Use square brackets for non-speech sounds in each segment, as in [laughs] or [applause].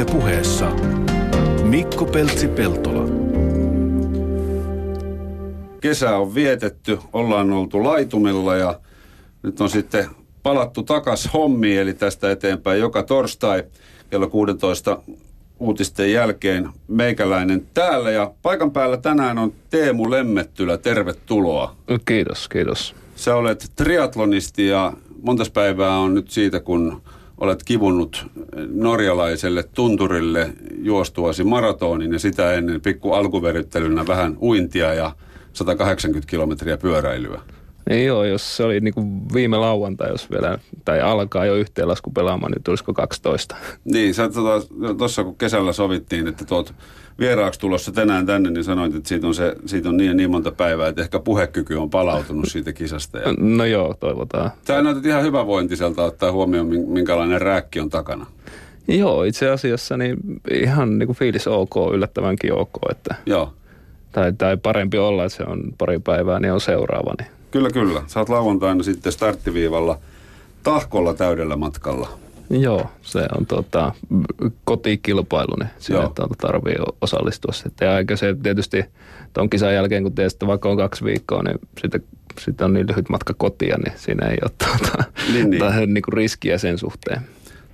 Yle puheessa Mikko Peltsi-Peltola. Kesä on vietetty, ollaan oltu laitumella ja nyt on sitten palattu takas hommiin, eli tästä eteenpäin joka torstai kello 16 uutisten jälkeen meikäläinen täällä ja paikan päällä tänään on Teemu Lemmettylä, tervetuloa. Kiitos, kiitos. Sä olet triatlonisti ja montas päivää on nyt siitä, kun olet kivunnut norjalaiselle tunturille juostuasi maratonin ja sitä ennen pikku alkuveryttelynä vähän uintia ja 180 kilometriä pyöräilyä. Niin joo, jos se oli niin kuin viime lauantai, jos vielä, tai alkaa jo yhteenlasku pelaamaan, niin tulisiko 12? Niin, sä tuossa tota, kun kesällä sovittiin, että tuot vieraaksi tulossa tänään tänne, niin sanoit, että siitä on, se, siitä on niin niin monta päivää, että ehkä puhekyky on palautunut [laughs] siitä kisasta. Ja... No joo, toivotaan. Tämä näytät ihan hyvävointiselta ottaa huomioon, minkälainen rääkki on takana. Joo, itse asiassa niin ihan niin kuin fiilis ok, yllättävänkin ok. Että, joo. Tai, tai parempi olla, että se on pari päivää, niin on seuraava. Niin. Kyllä, kyllä. Saat lauantaina sitten starttiviivalla tahkolla täydellä matkalla. Joo, se on tota, kotikilpailu, niin sinne tuota tarvii osallistua sitten. Ja eikä se tietysti tuon kisan jälkeen, kun teistä vaikka on kaksi viikkoa, niin sitten, sitten on niin lyhyt matka kotia, niin siinä ei ole tuota, niin, niin. niin kuin riskiä sen suhteen.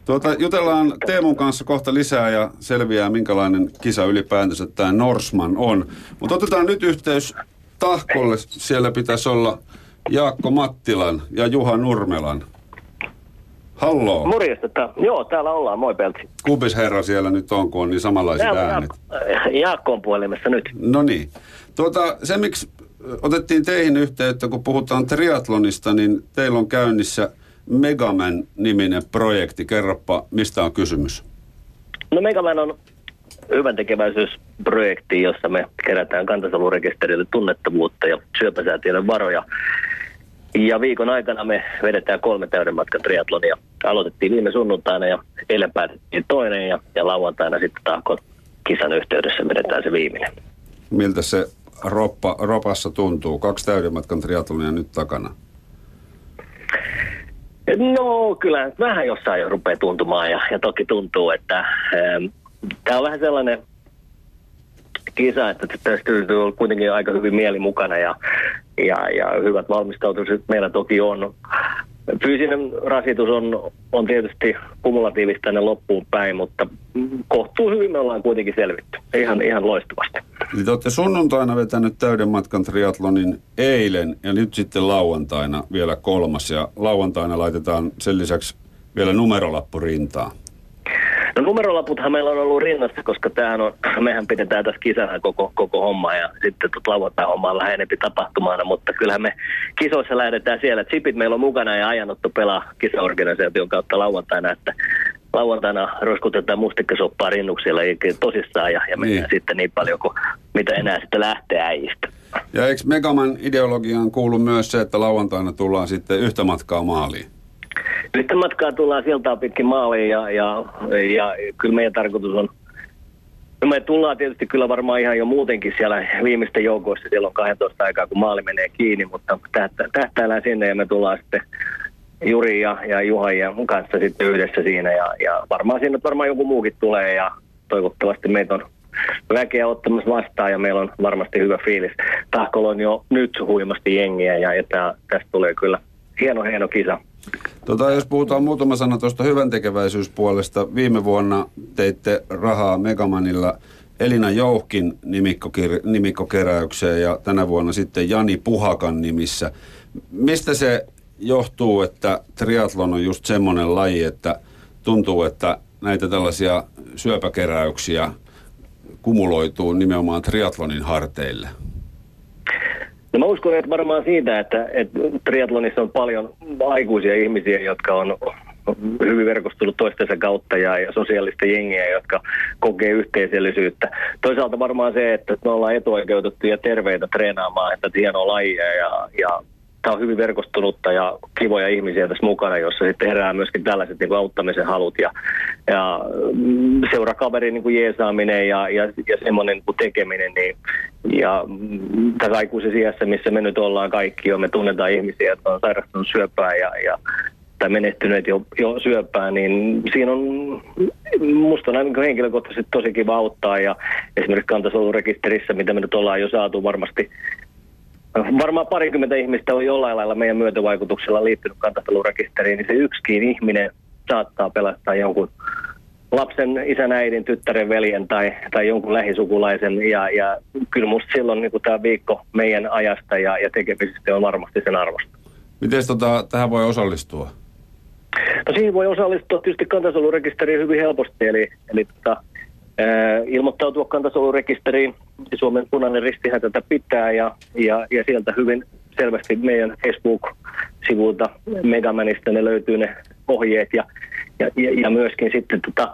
Tuota, jutellaan Teemun kanssa kohta lisää ja selviää, minkälainen kisa ylipäätänsä tämä Norsman on. Mutta otetaan nyt yhteys Tahkolle. Siellä pitäisi olla Jaakko Mattilan ja Juha Nurmelan Hallo. Morjesta. Joo, täällä ollaan. Moi Peltsi. Kubis herra siellä nyt on, kun on niin samanlaiset täällä äänet. [laughs] Jaakko on puhelimessa nyt. No niin. Tuota, se, miksi otettiin teihin yhteyttä, kun puhutaan triatlonista, niin teillä on käynnissä Megaman-niminen projekti. Kerropa, mistä on kysymys? No Megaman on hyvän tekeväisyysprojekti, jossa me kerätään kantasolurekisterille tunnettavuutta ja syöpäsäätiöille varoja ja viikon aikana me vedetään kolme täyden matkan triatlonia. Aloitettiin viime sunnuntaina ja eilen päätettiin toinen ja, ja lauantaina sitten tahkon kisan yhteydessä vedetään se viimeinen. Miltä se roppa, ropassa tuntuu? Kaksi täyden matkan triatlonia nyt takana. No kyllä vähän jossain jo rupeaa tuntumaan ja, ja toki tuntuu, että ähm, tämä on vähän sellainen kisa, että tästä on kuitenkin aika hyvin mieli mukana ja, ja, ja hyvät valmistautumiset meillä toki on. Fyysinen rasitus on, on tietysti kumulatiivista tänne loppuun päin, mutta kohtuu hyvin me ollaan kuitenkin selvitty. Ihan, ihan loistavasti. Eli te olette sunnuntaina vetänyt täyden matkan triatlonin eilen ja nyt sitten lauantaina vielä kolmas. Ja lauantaina laitetaan sen lisäksi vielä numerolappu rintaan. No numerolaputhan meillä on ollut rinnassa, koska tämähän on, mehän pidetään tässä kisana koko, koko homma ja sitten tuot lauantai homma on vähän enempi tapahtumana, mutta kyllähän me kisoissa lähdetään siellä. Chipit meillä on mukana ja ajanotto pelaa kisaorganisaation kautta lauantaina, että lauantaina roskutetaan mustikkasoppaa rinnuksilla tosissaan ja, ja mennään niin. sitten niin paljon kuin mitä enää sitten lähtee äijistä. Ja eikö Megaman ideologiaan kuulu myös se, että lauantaina tullaan sitten yhtä matkaa maaliin? Yhtä matkaa tullaan sieltä pitkin maaliin ja, ja, ja kyllä meidän tarkoitus on me tullaan tietysti kyllä varmaan ihan jo muutenkin siellä viimeisten joukoissa, siellä on 12 aikaa kun maali menee kiinni, mutta tähtäillään sinne ja me tullaan sitten Juri ja, ja Juha ja mun kanssa sitten yhdessä siinä ja, ja varmaan sinne varmaan joku muukin tulee ja toivottavasti meitä on väkeä ottamassa vastaan ja meillä on varmasti hyvä fiilis. Tahkolla on jo nyt huimasti jengiä ja, ja tästä tulee kyllä hieno hieno kisa. Tota, jos puhutaan muutama sana tuosta hyvän tekeväisyyspuolesta. Viime vuonna teitte rahaa Megamanilla Elina Jouhkin nimikkokir- nimikkokeräykseen ja tänä vuonna sitten Jani Puhakan nimissä. Mistä se johtuu, että triatlon on just semmoinen laji, että tuntuu, että näitä tällaisia syöpäkeräyksiä kumuloituu nimenomaan triatlonin harteille? No mä uskon, että varmaan siitä, että, että triatlonissa on paljon aikuisia ihmisiä, jotka on hyvin verkostunut toistensa kautta ja, ja sosiaalista jengiä, jotka kokee yhteisöllisyyttä. Toisaalta varmaan se, että me ollaan etuoikeutettuja terveitä treenaamaan, että hienoa lajia ja, ja tämä on hyvin verkostunutta ja kivoja ihmisiä tässä mukana, jossa sitten herää myöskin tällaiset niin kuin auttamisen halut ja, ja mm, seurakaverin niin kuin jeesaaminen ja, ja, ja semmoinen niin kuin tekeminen. Niin, ja mm, tässä aikuisessa iässä, missä me nyt ollaan kaikki jo, me tunnetaan ihmisiä, jotka on sairastunut syöpää ja, ja tai menehtyneet jo, jo syöpään, niin siinä on musta näin henkilökohtaisesti tosi kiva auttaa ja esimerkiksi kantasolurekisterissä, mitä me nyt ollaan jo saatu varmasti Varmaan parikymmentä ihmistä on jollain lailla meidän myötävaikutuksella liittynyt kantasolurekisteriin, niin se yksikin ihminen saattaa pelastaa jonkun lapsen, isän, äidin, tyttären, veljen tai, tai jonkun lähisukulaisen. Ja, ja kyllä musta silloin niin tämä viikko meidän ajasta ja, ja tekemisistä on varmasti sen arvosta. Miten tota, tähän voi osallistua? No siihen voi osallistua tietysti kantasolurekisteriin hyvin helposti, eli, eli tota, ilmoittautua kantasolurekisteriin. Suomen punainen ristihän tätä pitää ja, ja, ja sieltä hyvin selvästi meidän Facebook-sivulta Megamanista ne löytyy ne ohjeet ja, ja, ja, ja myöskin sitten tota,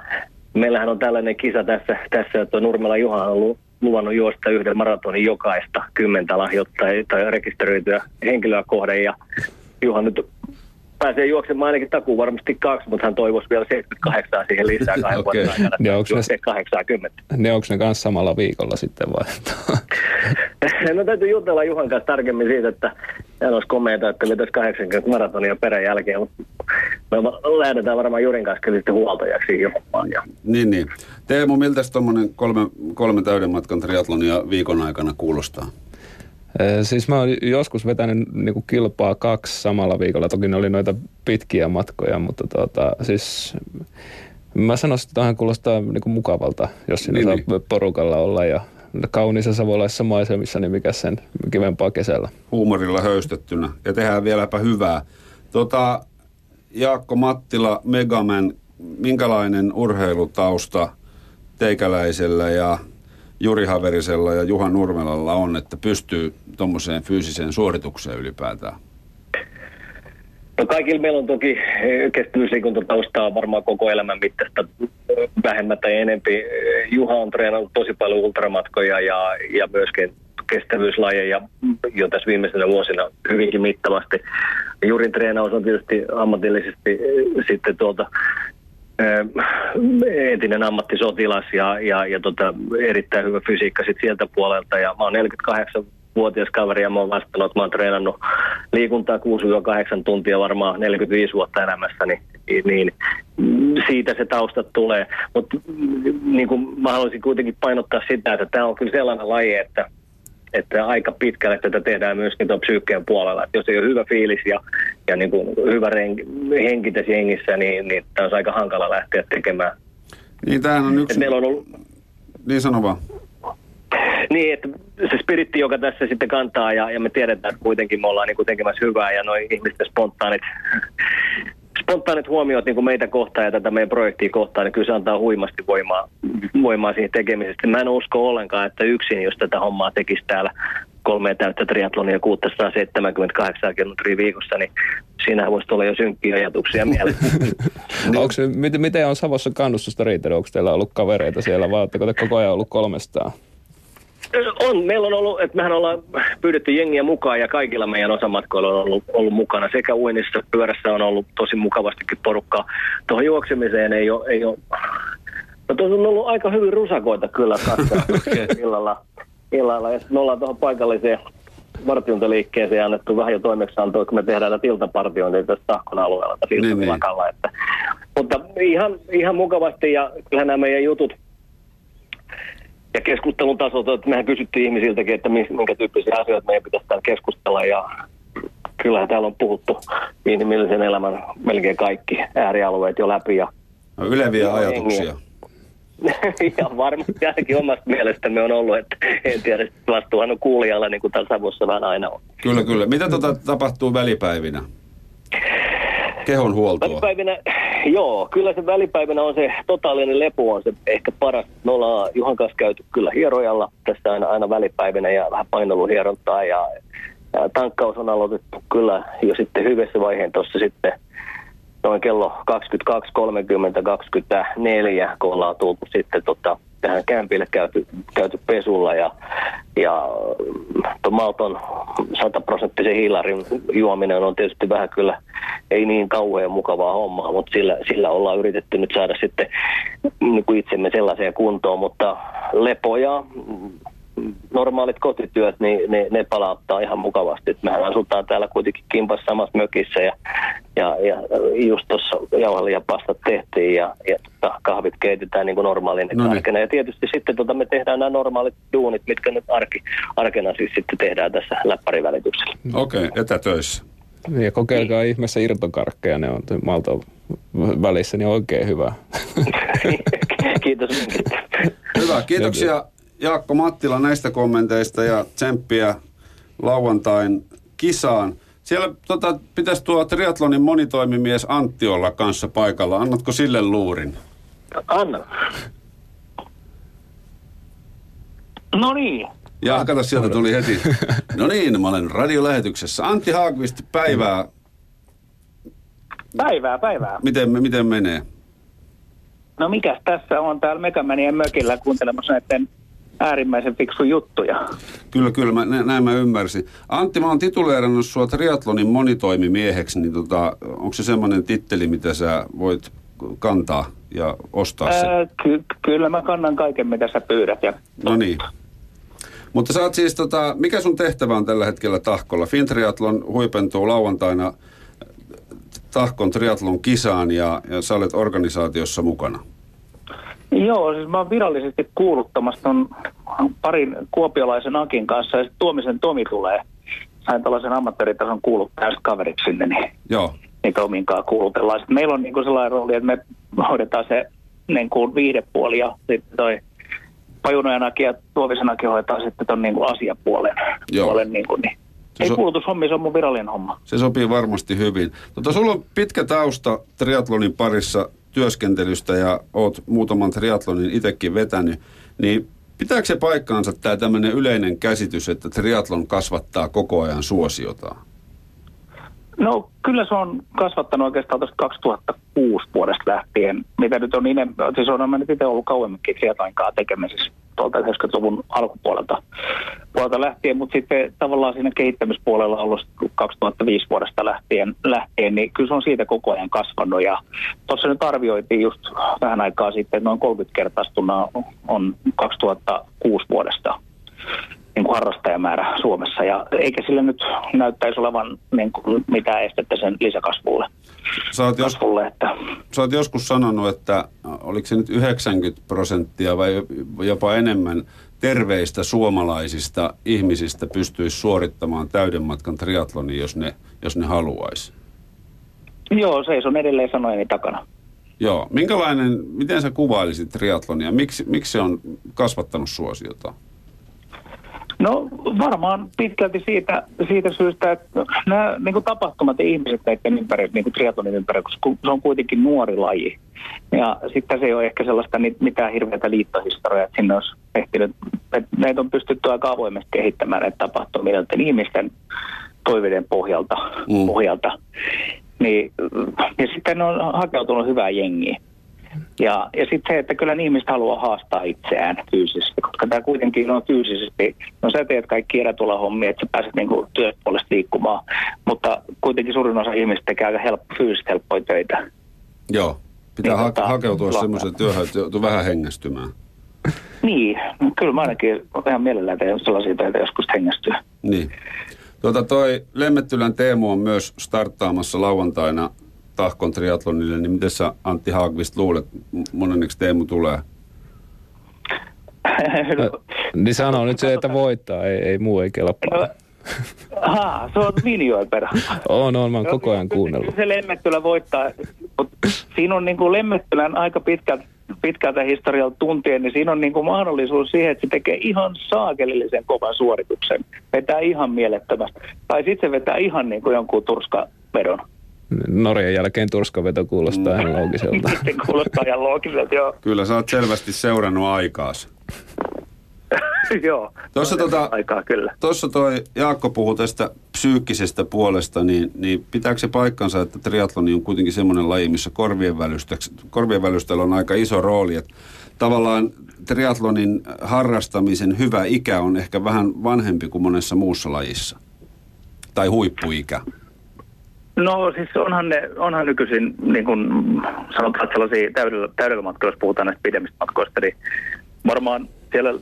meillähän on tällainen kisa tässä, tässä että Nurmela Juha on ollut luvannut juosta yhden maratonin jokaista kymmentä lahjoittaa tai rekisteröityä henkilöä kohden ja Juha nyt pääsee juoksemaan ainakin takuu varmasti kaksi, mutta hän toivoisi vielä 78 siihen lisää [laughs] kahden okay. vuoden aikana. Ne onko ne, 80. Ne onko ne kanssa samalla viikolla sitten vai? [laughs] no täytyy jutella Juhan kanssa tarkemmin siitä, että hän olisi komeita, että vetäisi 80 maratonia perän jälkeen, mutta me lähdetään varmaan Jurin kanssa sitten huoltajaksi. Ja... Niin, niin. Teemu, miltä tuommoinen kolme, kolme täyden matkan triatlonia viikon aikana kuulostaa? Siis mä oon joskus vetänyt niin kuin kilpaa kaksi samalla viikolla. Toki ne oli noita pitkiä matkoja, mutta tuota, siis mä sanoisin, että tähän kuulostaa niin kuin mukavalta, jos siinä niin, saa niin. porukalla olla ja kauniissa savolaisessa maisemissa, niin mikä sen kivempaa kesällä. Huumorilla höystettynä ja tehdään vieläpä hyvää. Tota, Jaakko Mattila, Megaman, minkälainen urheilutausta teikäläisellä ja Juri Haverisella ja Juha Nurmelalla on, että pystyy tuommoiseen fyysiseen suoritukseen ylipäätään? No kaikilla meillä on toki eh, kestävyysliikuntataustaa varmaan koko elämän mittaista vähemmän tai enempi. Juha on treenannut tosi paljon ultramatkoja ja, ja myöskin kestävyyslajeja jo tässä viimeisenä vuosina hyvinkin mittavasti. Jurin treenaus on tietysti ammatillisesti eh, sitten tuolta entinen ammattisotilas ja, ja, ja tota, erittäin hyvä fysiikka sit sieltä puolelta. Ja mä oon 48 vuotias kaveri ja mä oon vastannut, että mä oon treenannut liikuntaa 6-8 tuntia varmaan 45 vuotta elämässäni, niin, niin siitä se taustat tulee. Mutta niin mä haluaisin kuitenkin painottaa sitä, että tämä on kyllä sellainen laji, että – että aika pitkälle tätä tehdään myöskin tuon psyykkeen puolella. Että jos ei ole hyvä fiilis ja, ja niin kuin hyvä renki, henki tässä jengissä, niin, niin tämä on aika hankala lähteä tekemään. Niin, tämähän on yksi... meillä on ollut... Niin sano vaan. Niin, että se spiritti, joka tässä sitten kantaa ja, ja me tiedetään, että kuitenkin me ollaan niin kuin tekemässä hyvää ja noin ihmisten spontaanit spontaanit huomiot niin kuin meitä kohtaan ja tätä meidän projektia kohtaan, niin kyllä se antaa huimasti voimaa, voimaa siihen tekemisestä. Mä en usko ollenkaan, että yksin, jos tätä hommaa tekisi täällä kolme täyttä triatlonia 678 kilometriä viikossa, niin siinä voisi olla jo synkkiä ajatuksia mielessä. [laughs] Onko, miten, on Savossa kannustusta riittänyt? Onko teillä ollut kavereita siellä vai oletteko te koko ajan ollut kolmestaan? On. Meillä on ollut, että mehän ollaan pyydetty jengiä mukaan ja kaikilla meidän osamatkoilla on ollut, ollut mukana. Sekä uinnissa, pyörässä on ollut tosi mukavastikin porukkaa. Tuohon juoksemiseen ei ole, ei ole No tuossa on ollut aika hyvin rusakoita kyllä kanssa [laughs] okay. illalla. illalla. Ja me ollaan tuohon paikalliseen vartiontoliikkeeseen annettu vähän jo toimeksiantoa, kun me tehdään näitä iltapartiointeja tässä Tahkon alueella niin, niin. Että, mutta ihan, ihan mukavasti ja kyllähän nämä meidän jutut ja keskustelun tasolta, että mehän kysyttiin ihmisiltäkin, että minkä tyyppisiä asioita meidän pitäisi täällä keskustella ja kyllähän täällä on puhuttu inhimillisen elämän melkein kaikki äärialueet jo läpi. Ja no, yleviä ajatuksia. [laughs] ja varmasti ainakin omasta mielestämme on ollut, että en tiedä, vastuuhan on kuulijalla niin kuin täällä Savossa vähän aina on. Kyllä, kyllä. Mitä tuota tapahtuu välipäivinä? Kehon huoltoa. Välipäivinä, joo, kyllä se välipäivinä on se totaalinen lepo on se ehkä paras. Me ollaan Juhan kanssa käyty kyllä hierojalla tässä aina, aina välipäivinä ja vähän painoluhierontaa ja, ja tankkaus on aloitettu kyllä jo sitten hyvässä vaiheen tuossa sitten noin kello 22, 30, 24, kun ollaan tultu sitten tota, tähän kämpille käyty, käyty pesulla ja, ja malton 100 prosenttisen hiilarin juominen on tietysti vähän kyllä ei niin kauhean mukavaa hommaa, mutta sillä, sillä ollaan yritetty nyt saada sitten niin kuin itsemme sellaiseen kuntoon, mutta lepo ja normaalit kotityöt, niin ne, ne palauttaa ihan mukavasti. Et mehän asutaan täällä kuitenkin kimpassa samassa mökissä ja, ja, ja just tuossa jauhalihapastat tehtiin ja, ja tota, kahvit keitetään niin kuin normaalin No niin. arkena. Ja tietysti sitten tota, me tehdään nämä normaalit duunit, mitkä nyt arki, arkena siis sitten tehdään tässä läppärivälityksellä. Okei, okay, etätöissä. Niin, Ja kokeilkaa ihmeessä irtokarkkeja, ne on Malta välissä niin oikein hyvä. [laughs] Kiitos. Hyvä, kiitoksia Jaakko Mattila näistä kommenteista ja tsemppiä lauantain kisaan. Siellä tota, pitäisi tuo triatlonin monitoimimies Antti olla kanssa paikalla. Annatko sille luurin? Anna. No niin. Ja kato, sieltä tuli heti. No niin, mä olen radiolähetyksessä. Antti Haagvist, päivää. Päivää, päivää. Miten, miten menee? No mikäs tässä on täällä Megamanien mökillä kuuntelemassa näiden äärimmäisen fiksu juttuja. Kyllä, kyllä, mä, nä- näin mä ymmärsin. Antti, mä oon tituleerannut sua triatlonin monitoimimieheksi, niin tota, onko se semmoinen titteli, mitä sä voit kantaa ja ostaa sen? Ää, ky- kyllä mä kannan kaiken, mitä sä pyydät. Ja No niin. Mutta sä oot siis, tota, mikä sun tehtävä on tällä hetkellä Tahkolla? Fintriatlon huipentuu lauantaina Tahkon triatlon kisaan ja, ja sä olet organisaatiossa mukana. Joo, siis mä oon virallisesti kuuluttamassa ton parin kuopiolaisen Akin kanssa ja Tuomisen Tomi tulee. Sain tällaisen ammattiritason kuuluttajan kaveriksi sinne, niin Joo, niin Tomin kanssa kuulutellaan. Sitten meillä on niin kuin sellainen rooli, että me hoidetaan se niin kuin viihdepuoli ja sitten toi Pajunojan Aki ja Tuovisen Aki hoitaa sitten ton niin kuin asiapuolen. Joo. Puolen, niin kuin, niin. Se Ei so- kuulutushommi, se on mun virallinen homma. se sopii varmasti hyvin. Tota, sulla on pitkä tausta triatlonin parissa työskentelystä ja oot muutaman triatlonin itsekin vetänyt, niin pitääkö se paikkaansa tämä tämmöinen yleinen käsitys, että triatlon kasvattaa koko ajan suosiotaan? No kyllä se on kasvattanut oikeastaan tuosta 2006 vuodesta lähtien, mitä nyt on siis on mä nyt itse ollut kauemminkin sieltäinkaan tekemisissä tuolta 90-luvun alkupuolelta puolelta lähtien, mutta sitten tavallaan siinä kehittämispuolella ollut 2005 vuodesta lähtien, lähtien, niin kyllä se on siitä koko ajan kasvanut ja tuossa nyt arvioitiin just vähän aikaa sitten, että noin 30 kertaistuna on 2006 vuodesta niin kuin harrastajamäärä Suomessa, ja eikä sillä nyt näyttäisi olevan niin kuin mitään estettä sen lisäkasvulle. Sä oot, jos, että sä oot joskus sanonut, että äh, oliko se nyt 90 prosenttia vai jopa enemmän terveistä suomalaisista ihmisistä pystyisi suorittamaan täyden matkan triatlonin, jos ne, jos ne haluaisi. joo, seison edelleen sanojeni takana. Joo. Minkälainen, miten sä kuvailisit triatlonia? Miksi, miksi se on kasvattanut suosiota? No varmaan pitkälti siitä, siitä syystä, että nämä niin kuin tapahtumat ja ihmiset näiden ympäri, niin kuin triatlonin ympäri, koska se on kuitenkin nuori laji. Ja sitten se ei ole ehkä sellaista mitään hirveätä liittohistoriaa, että sinne olisi ehtinyt, että näitä on pystytty aika avoimesti kehittämään näitä tapahtumia näiden ihmisten toiveiden pohjalta. Mm. Pohjalta. Niin, ja sitten on hakeutunut hyvää jengiä. Ja, ja sitten se, että kyllä ihmiset haluaa haastaa itseään fyysisesti, koska tämä kuitenkin on fyysisesti, no sä teet kaikki hommia, että sä pääset niinku työpuolesta liikkumaan, mutta kuitenkin suurin osa ihmisistä tekee aika helppo, fyysisesti helppoja töitä. Joo. Pitää Niin, ha- tota, hakeutua semmoiseen työhön, että joutuu vähän hengästymään. Niin, kyllä mä ainakin ihan mielellään teen sellaisia töitä joskus hengästyä. Niin. Tuota toi Lemmettylän Teemu on myös starttaamassa lauantaina Tahkon triatlonille, niin miten sä Antti Haagvist luulet, monenneksi Teemu tulee? Niin sano nyt se, että voittaa, ei, ei muu ei kelpaa. No, Haa, se on Vinjoen perä. On, on, mä oon koko ajan kuunnellut. Se Lemmettylä voittaa, mutta siinä on niin kuin Lemmettylän aika pitkältä, pitkältä historialta tuntien, niin siinä on niin kuin mahdollisuus siihen, että se tekee ihan saakelillisen kovan suorituksen. Vetää ihan mielettömästi. Tai sitten se vetää ihan niin kuin jonkun turskavedon. Norjan jälkeen turskaveto kuulostaa ihan loogiselta. [laughs] Sitten kuulostaa ihan loogiselta, joo. Kyllä sä oot selvästi seurannut aikaas. [laughs] joo. Tuossa tota- Aikaa kyllä. Tuossa toi Jaakko puhui tästä psyykkisestä puolesta, niin, niin pitääkö se paikkansa, että triatloni on kuitenkin semmoinen laji, missä korvien, välystä, korvien välyställä on aika iso rooli, että tavallaan triatlonin harrastamisen hyvä ikä on ehkä vähän vanhempi kuin monessa muussa lajissa. Tai huippuikä. No siis onhan, ne, onhan nykyisin, niin kuin sanotaan, että sellaisia täydellä, täydellä matkoilla, jos puhutaan näistä pidemmistä matkoista, niin varmaan siellä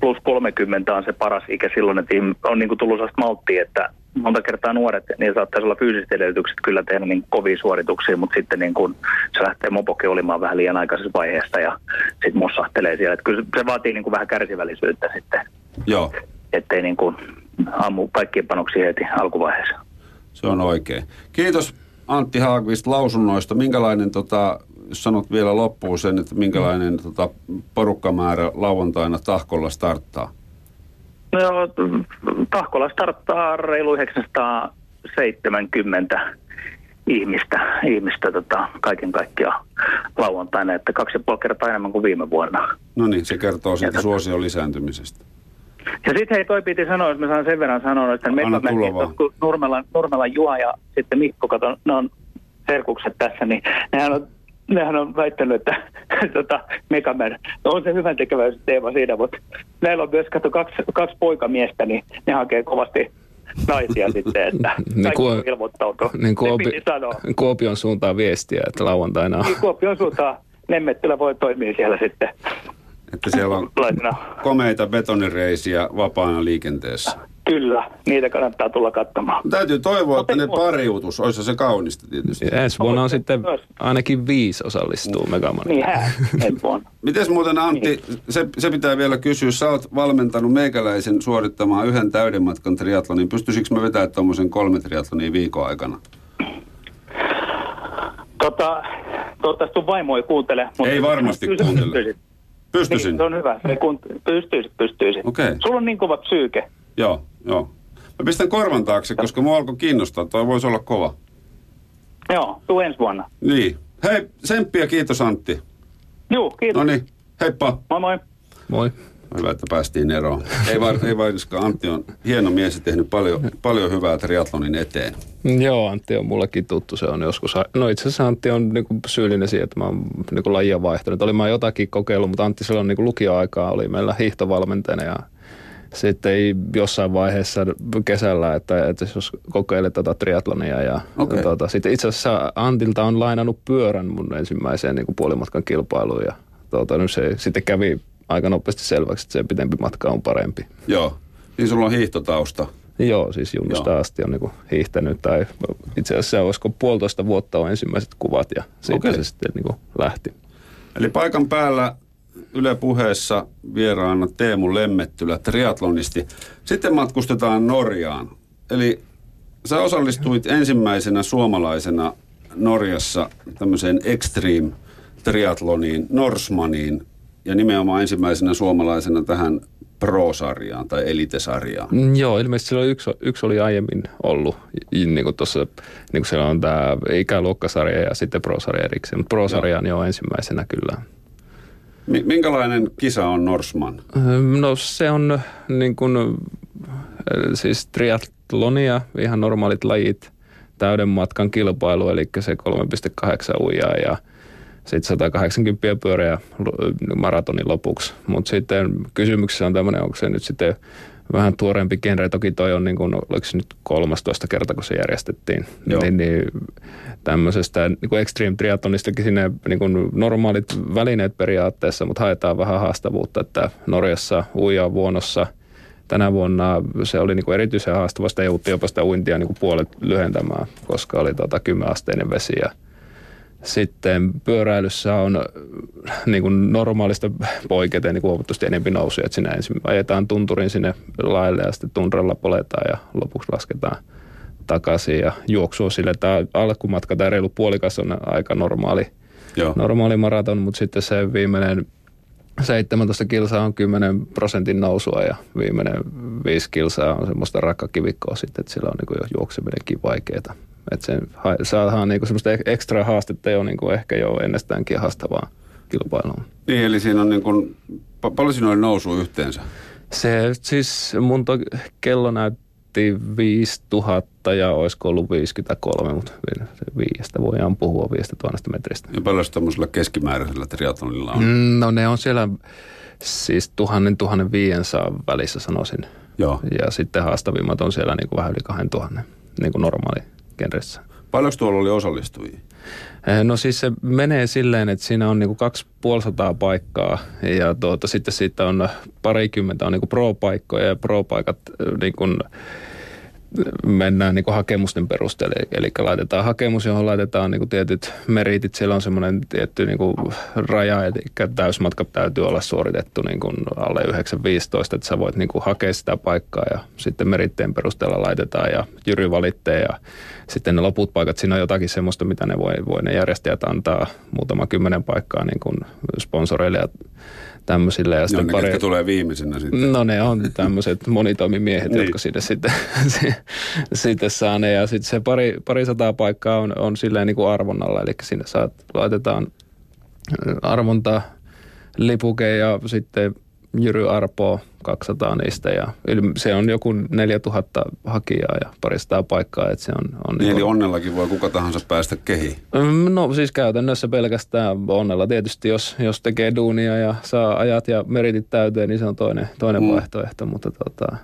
plus 30 on se paras ikä silloin, että on niin kuin tullut sellaista malttia, että monta kertaa nuoret, niin saattaisi olla fyysiset edellytykset kyllä tehdä niin kovia suorituksia, mutta sitten niin kun se lähtee mopoke olimaan vähän liian aikaisessa vaiheessa ja sitten mussahtelee siellä. Että kyllä se vaatii niin kuin vähän kärsivällisyyttä sitten, Joo, ettei niin kuin ammu kaikkien panoksia heti alkuvaiheessa. Se on oikein. Kiitos Antti Haagvist lausunnoista. Minkälainen, tota, jos sanot vielä loppuun sen, että minkälainen tota, porukkamäärä lauantaina Tahkolla starttaa? No, Tahkola starttaa reilu 970 ihmistä, ihmistä tota, kaiken kaikkiaan lauantaina, että kaksi ja puoli kertaa enemmän kuin viime vuonna. No niin, se kertoo siitä suosion lisääntymisestä. Ja sitten hei, toi piti sanoa, jos mä saan sen verran sanoa, että Anna tulla Mekomäki, vaan. kun Nurmela, Nurmela Juha ja sitten Mikko, kato, ne on serkukset tässä, niin nehän on, nehän on väittänyt, että [laughs] tota, Megaman, no on se hyvän tekeväisyysteema siinä, mutta näillä on myös, kato, kaksi, kaksi poikamiestä, niin ne hakee kovasti naisia [laughs] sitten, että Niin kuin- on ilmoittautu. Niin Kuopi, sanoa. Kuopion suuntaan viestiä, että lauantaina on. Niin Kuopion suuntaan Lemmettylä voi toimia siellä sitten Että siellä on komeita betonireisiä vapaana liikenteessä. Kyllä, niitä kannattaa tulla katsomaan. Täytyy toivoa, että ne Mutta- pariutus, olisi se kaunista tietysti. Ja ensi vuonna on Mutta sitten myös- ainakin viisi osallistuu Megamanille. Niin ensi vuonna. [laughs] Mites muuten Antti, se, se pitää vielä kysyä, sä oot valmentanut meikäläisen suorittamaan yhden täyden matkan triatlonin. Pystyisikö mä vetämään tuommoisen kolme triatlonia viikon aikana? Tota, toivottavasti sun vaimo ei kuuntele. Ei varmasti kuuntele. [laughs] Pystyisin? Niin, se on hyvä. Se kun, pystyisit, pystyisit. Okei. Sulla on niin kova psyyke. Joo, joo. Mä pistän korvan taakse, koska mua alkoi kiinnostaa. Toi voisi olla kova. Joo, tuu ensi vuonna. Niin. Hei, tsemppiä, kiitos Antti. Juu, kiitos. No niin, heippa. Moi moi. Moi. Hyvä, että päästiin eroon. Ei, var, ei varsinkaan Antti on hieno mies ja tehnyt paljon, paljon hyvää triatlonin eteen. Joo, Antti on mullekin tuttu. Se on joskus, no itse asiassa Antti on niinku syyllinen siihen, että mä oon niinku lajia vaihtanut. Olin mä jotakin kokeillut, mutta Antti silloin niinku lukioaikaa oli meillä hiihtovalmentajana ja sitten ei jossain vaiheessa kesällä, että, että jos kokeilet tätä triatlonia ja Okei. tota, sitten itse asiassa Antilta on lainannut pyörän mun ensimmäiseen niin kuin puolimatkan kilpailuun ja tota, nyt se sitten kävi aika nopeasti selväksi, että se pitempi matka on parempi. Joo. Niin sulla on hiihtotausta. Joo, siis junnusta Joo. asti on niin hiihtänyt tai itse asiassa olisiko puolitoista vuotta on ensimmäiset kuvat ja siitä Okei. se sitten niin lähti. Eli paikan päällä Yle puheessa vieraana Teemu Lemmettylä, triatlonisti. Sitten matkustetaan Norjaan. Eli sä osallistuit ensimmäisenä suomalaisena Norjassa tämmöiseen extreme triatloniin, Norsmaniin, ja nimenomaan ensimmäisenä suomalaisena tähän pro-sarjaan tai elitesarjaan. Mm, Joo, ilmeisesti silloin yksi, yksi oli aiemmin ollut, niin kuin tuossa, niin kuin siellä on tämä ikäluokkasarja ja sitten pro-sarja erikseen, mutta pro-sarja on jo ensimmäisenä kyllä. Mi- Minkälainen kisa on Norsman? No se on niin kuin, siis triatlonia, ihan normaalit lajit, täyden matkan kilpailu, eli se 3,8 uijaa ja sitten 180 pyöreä maratonin lopuksi. Mutta sitten kysymyksessä on tämmöinen, onko se nyt sitten vähän tuoreempi genre, toki toi on niin kuin, oliko se nyt 13 kerta, kun se järjestettiin, Joo. niin, niin tämmöisestä niin kuin extreme triatlonistakin sinne niin kuin normaalit välineet periaatteessa, mutta haetaan vähän haastavuutta, että Norjassa uija vuonossa tänä vuonna se oli niin kuin erityisen haastavaa, sitä joutui jopa sitä uintia niin kuin puolet lyhentämään, koska oli tota 10-asteinen vesi ja sitten pyöräilyssä on äh, niin kuin normaalista poiketen niin huomattavasti enemmän nousuja, että sinä ensin ajetaan tunturin sinne laille ja sitten tunralla poletaan ja lopuksi lasketaan takaisin ja juoksua sille. Tämä alkumatka, tämä reilu puolikas on aika normaali, Joo. normaali maraton, mutta sitten se viimeinen 17 kilsaa on 10 prosentin nousua ja viimeinen 5 kilsaa on semmoista rakkakivikkoa sitten, että sillä on niin jo juokseminenkin vaikeaa. Että sen ha- saadaan niin semmoista ek- ekstra haastetta jo niin ehkä jo ennestäänkin haastavaa kilpailuun. Niin, eli siinä on niin kuin, pa- paljon siinä oli nousu yhteensä? Se siis mun to, kello näytti 5000 ja olisiko ollut 53, mutta vi- se viiestä voidaan puhua 5000 metristä. Ja paljon se tämmöisellä keskimääräisellä triatlonilla on? Mm, No ne on siellä siis 1000-1500 välissä sanoisin. Joo. Ja sitten haastavimmat on siellä niin kuin vähän yli 2000, niin kuin normaali genressä. Paljonko tuolla oli osallistujia? Eh, no siis se menee silleen, että siinä on niinku 250 paikkaa ja tuota, sitten siitä on parikymmentä on niinku pro-paikkoja ja pro-paikat niinku, mennään niin kuin hakemusten perusteella. Eli laitetaan hakemus, johon laitetaan niin kuin tietyt meritit. Siellä on semmoinen tietty niin kuin raja, eli täysmatka täytyy olla suoritettu niin kuin alle 9.15, että sä voit niin kuin hakea sitä paikkaa ja sitten meritteen perusteella laitetaan ja Jyry valittee ja sitten ne loput paikat, siinä on jotakin semmoista, mitä ne voi, voi ne järjestäjät antaa muutama kymmenen paikkaa niin kuin sponsoreille ja tämmöisille. Ja sitten ne, pari... tulee viimeisenä sitten. No ne on tämmöiset [laughs] monitoimimiehet, niin. jotka sinne sitten, [laughs] sitten saa ne. Ja sitten se pari, pari sataa paikkaa on, on silleen niin kuin arvonnalla, eli sinne saat, laitetaan arvonta lipuke ja sitten Jyry Arpo 200 niistä ja se on joku 4000 hakijaa ja parista paikkaa. Että se on, on niin, niin eli onnellakin voi kuka tahansa päästä kehiin? Mm, no siis käytännössä pelkästään onnella. Tietysti jos, jos tekee duunia ja saa ajat ja meritit täyteen, niin se on toinen, toinen mm. vaihtoehto, mutta tota,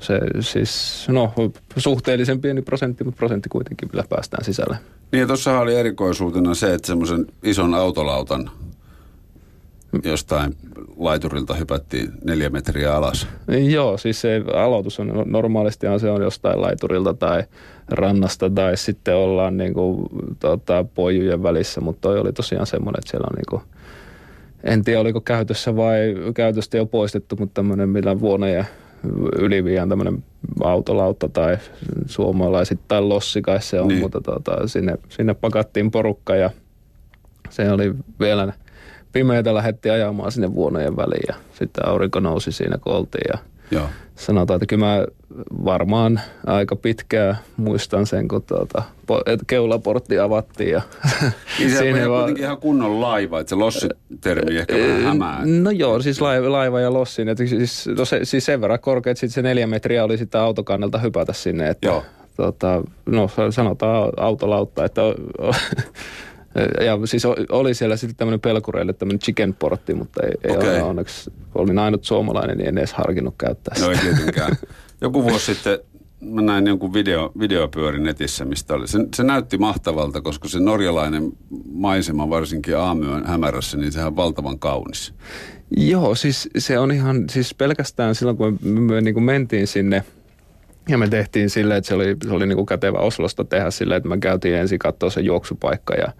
se siis, no suhteellisen pieni prosentti, mutta prosentti kuitenkin vielä päästään sisälle. Niin ja tuossa oli erikoisuutena se, että semmoisen ison autolautan jostain laiturilta hypättiin neljä metriä alas. Joo, siis se aloitus on normaalisti se on jostain laiturilta tai rannasta tai sitten ollaan niin kuin, tota, pojujen välissä, mutta toi oli tosiaan semmoinen, että siellä on niin kuin, en tiedä oliko käytössä vai käytöstä jo poistettu, mutta tämmöinen millä vuonna ja yliviään tämmöinen autolautta tai tai lossi kai se on, niin. mutta tota, sinne, sinne pakattiin porukka ja se oli vielä pimeätä lähdettiin ajamaan sinne vuonojen väliin ja sitten aurinko nousi siinä kun oltiin ja Joo. sanotaan, että kyllä mä varmaan aika pitkään muistan sen, kun tuota, keulaportti avattiin. Ja [laughs] niin se siinä on kuitenkin ihan kunnon laiva, että se lossi-termi ehkä vähän hämää. No joo, siis laiva, laiva ja lossin. Että siis, no se, siis sen verran korkea, että se neljä metriä oli sitten autokannelta hypätä sinne. Että, joo. Tota, no sanotaan autolautta, että [laughs] ja siis oli siellä sitten tämmöinen pelkureille tämmöinen chicken portti, mutta ei, okay. ei ole onneksi, olin ainut suomalainen, niin en edes harkinnut käyttää sitä. No ei tietenkään. [laughs] Joku vuosi sitten mä näin jonkun video, videopyöri netissä, mistä oli. Se, se näytti mahtavalta, koska se norjalainen maisema, varsinkin aamyön hämärässä, niin sehän on valtavan kaunis. Joo, siis se on ihan, siis pelkästään silloin kun me, me niin kuin mentiin sinne, ja me tehtiin silleen, että se oli, se oli niin kuin kätevä Oslosta tehdä silleen, että me käytiin ensin katsoa se juoksupaikka ja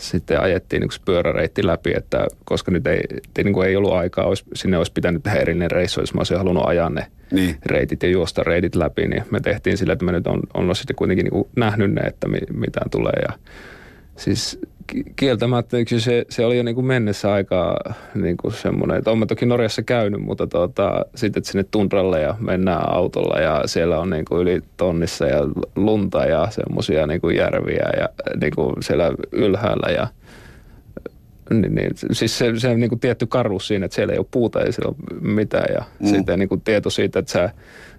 sitten ajettiin niin pyöräreitti läpi, että koska nyt ei, ei, niin kuin ei ollut aikaa, olisi, sinne olisi pitänyt tehdä erillinen reissu, jos mä olisin halunnut ajaa ne niin. reitit ja juosta reitit läpi, niin me tehtiin sillä, että me nyt on, on sitten kuitenkin niin kuin nähnyt ne, että mi, mitä tulee ja siis kieltämättä se, se oli jo niin kuin mennessä aikaa niin kuin semmoinen, että olen toki Norjassa käynyt, mutta tuota, sitten sinne tundralle ja mennään autolla ja siellä on niin kuin yli tonnissa ja lunta ja semmoisia niin järviä ja niin kuin siellä ylhäällä ja niin, niin, siis se, se on niin kuin tietty karus siinä, että siellä ei ole puuta, ei siellä ole mitään ja mm. sitten niin kuin tieto siitä, että sä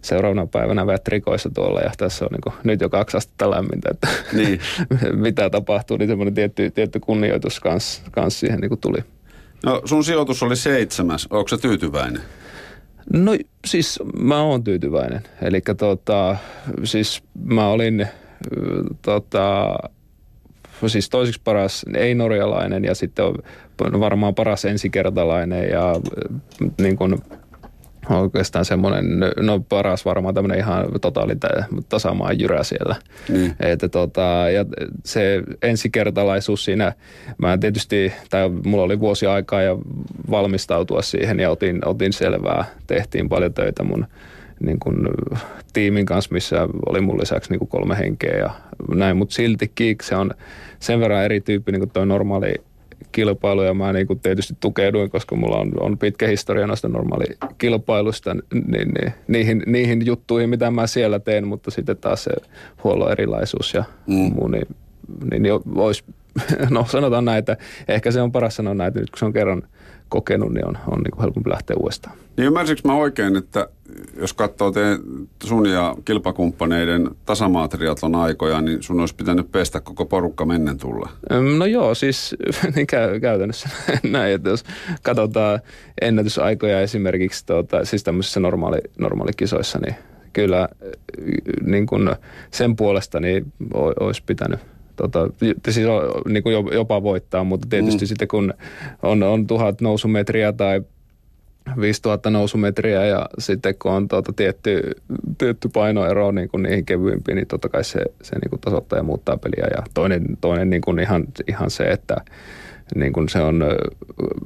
seuraavana päivänä väät rikoissa tuolla ja tässä on niin kuin, nyt jo kaksi astetta lämmintä, että niin. [laughs] mitä tapahtuu, niin semmoinen tietty, tietty kunnioitus kanssa kans siihen niin kuin tuli. No sun sijoitus oli seitsemäs, onko se tyytyväinen? No siis mä oon tyytyväinen, eli tota, siis mä olin tota, siis toiseksi paras ei-norjalainen ja sitten on varmaan paras ensikertalainen ja niin kuin oikeastaan semmoinen, no paras varmaan tämmöinen ihan totaali tasamaan jyrä siellä. Niin. Että tota, ja se ensikertalaisuus siinä, mä tietysti, tai mulla oli vuosi aikaa ja valmistautua siihen ja otin, otin selvää, tehtiin paljon töitä mun niin kuin, tiimin kanssa, missä oli mun lisäksi niin kuin kolme henkeä ja näin, mutta silti Kiik, se on sen verran erityyppinen kuin tuo normaali kilpailu ja mä niin kuin tietysti tukeuduin, koska mulla on, on pitkä historia noista normaalikilpailusta, niin, niin, niihin, niihin juttuihin, mitä mä siellä teen, mutta sitten taas se huollon erilaisuus ja mm. muu, niin, niin, niin olisi, [laughs] no sanotaan näin, että ehkä se on paras sanoa näin, että nyt kun se on kerran – kokenut, niin on, on niin kuin helpompi lähteä uudestaan. Niin ymmärsikö mä oikein, että jos katsoo te, sun ja kilpakumppaneiden tasamaatriatlon aikoja, niin sun olisi pitänyt pestä koko porukka mennen tulla? No joo, siis [laughs] niin käy, käytännössä [laughs] näin, että jos katsotaan ennätysaikoja esimerkiksi tuota, siis tämmöisissä normaali, normaalikisoissa, niin kyllä niin kuin sen puolesta niin olisi pitänyt tota, siis on, niin kuin jopa voittaa, mutta tietysti mm. sitten kun on, on tuhat nousumetriä tai 5000 nousumetriä ja sitten kun on tuota tietty, tietty painoero niin kuin niihin kevyimpiin, niin totta kai se, se niin kuin tasoittaa ja muuttaa peliä. Ja toinen, toinen niin kuin ihan, ihan se, että niin kuin se on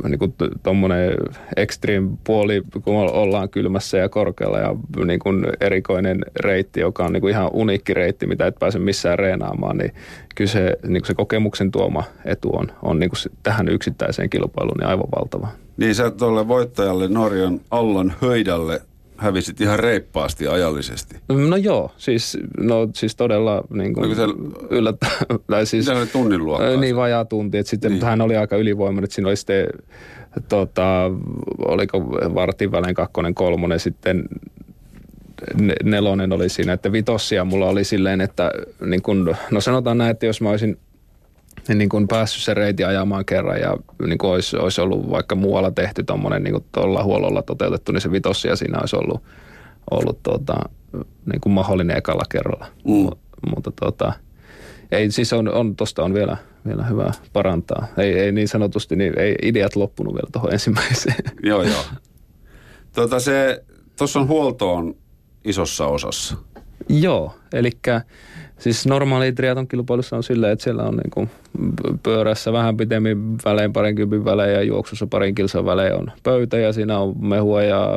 niin kuin tuommoinen extreme puoli, kun ollaan kylmässä ja korkealla ja niin kuin erikoinen reitti, joka on niin kuin ihan uniikki reitti, mitä et pääse missään reenaamaan, niin kyllä se, niin kuin se kokemuksen tuoma etu on, on niin kuin tähän yksittäiseen kilpailuun niin aivan valtava. Niin sä tuolle voittajalle Norjan Allan Höidälle hävisit ihan reippaasti ajallisesti. No joo, siis, no, siis todella niin kuin, se, yllättä, tai siis, oli tunnin luokkaa? Niin, vajaa tunti. Että sitten, niin. hän oli aika ylivoimainen, että siinä oli sitten, tota, oliko vartin välein kakkonen, kolmonen, sitten nelonen oli siinä, että vitossia mulla oli silleen, että niin kun, no sanotaan näin, että jos mä olisin niin kuin päässyt se reiti ajamaan kerran ja niin kuin olisi, olisi ollut vaikka muualla tehty tuommoinen niin tuolla huollolla toteutettu, niin se vitossia siinä olisi ollut, ollut tuota, niin kuin mahdollinen ekalla kerralla. Mm. Mutta tuota, ei, siis on, on, tosta on vielä, vielä hyvä parantaa. Ei, ei niin sanotusti, niin ei ideat loppunut vielä tuohon ensimmäiseen. [laughs] joo, joo. Tuota se, tuossa on huoltoon isossa osassa. Joo, eli Siis normaali triaton kilpailussa on silleen, että siellä on niinku pyörässä vähän pitemmin välein, parinkympin välein ja juoksussa parin kilsan välein on pöytä ja siinä on mehua ja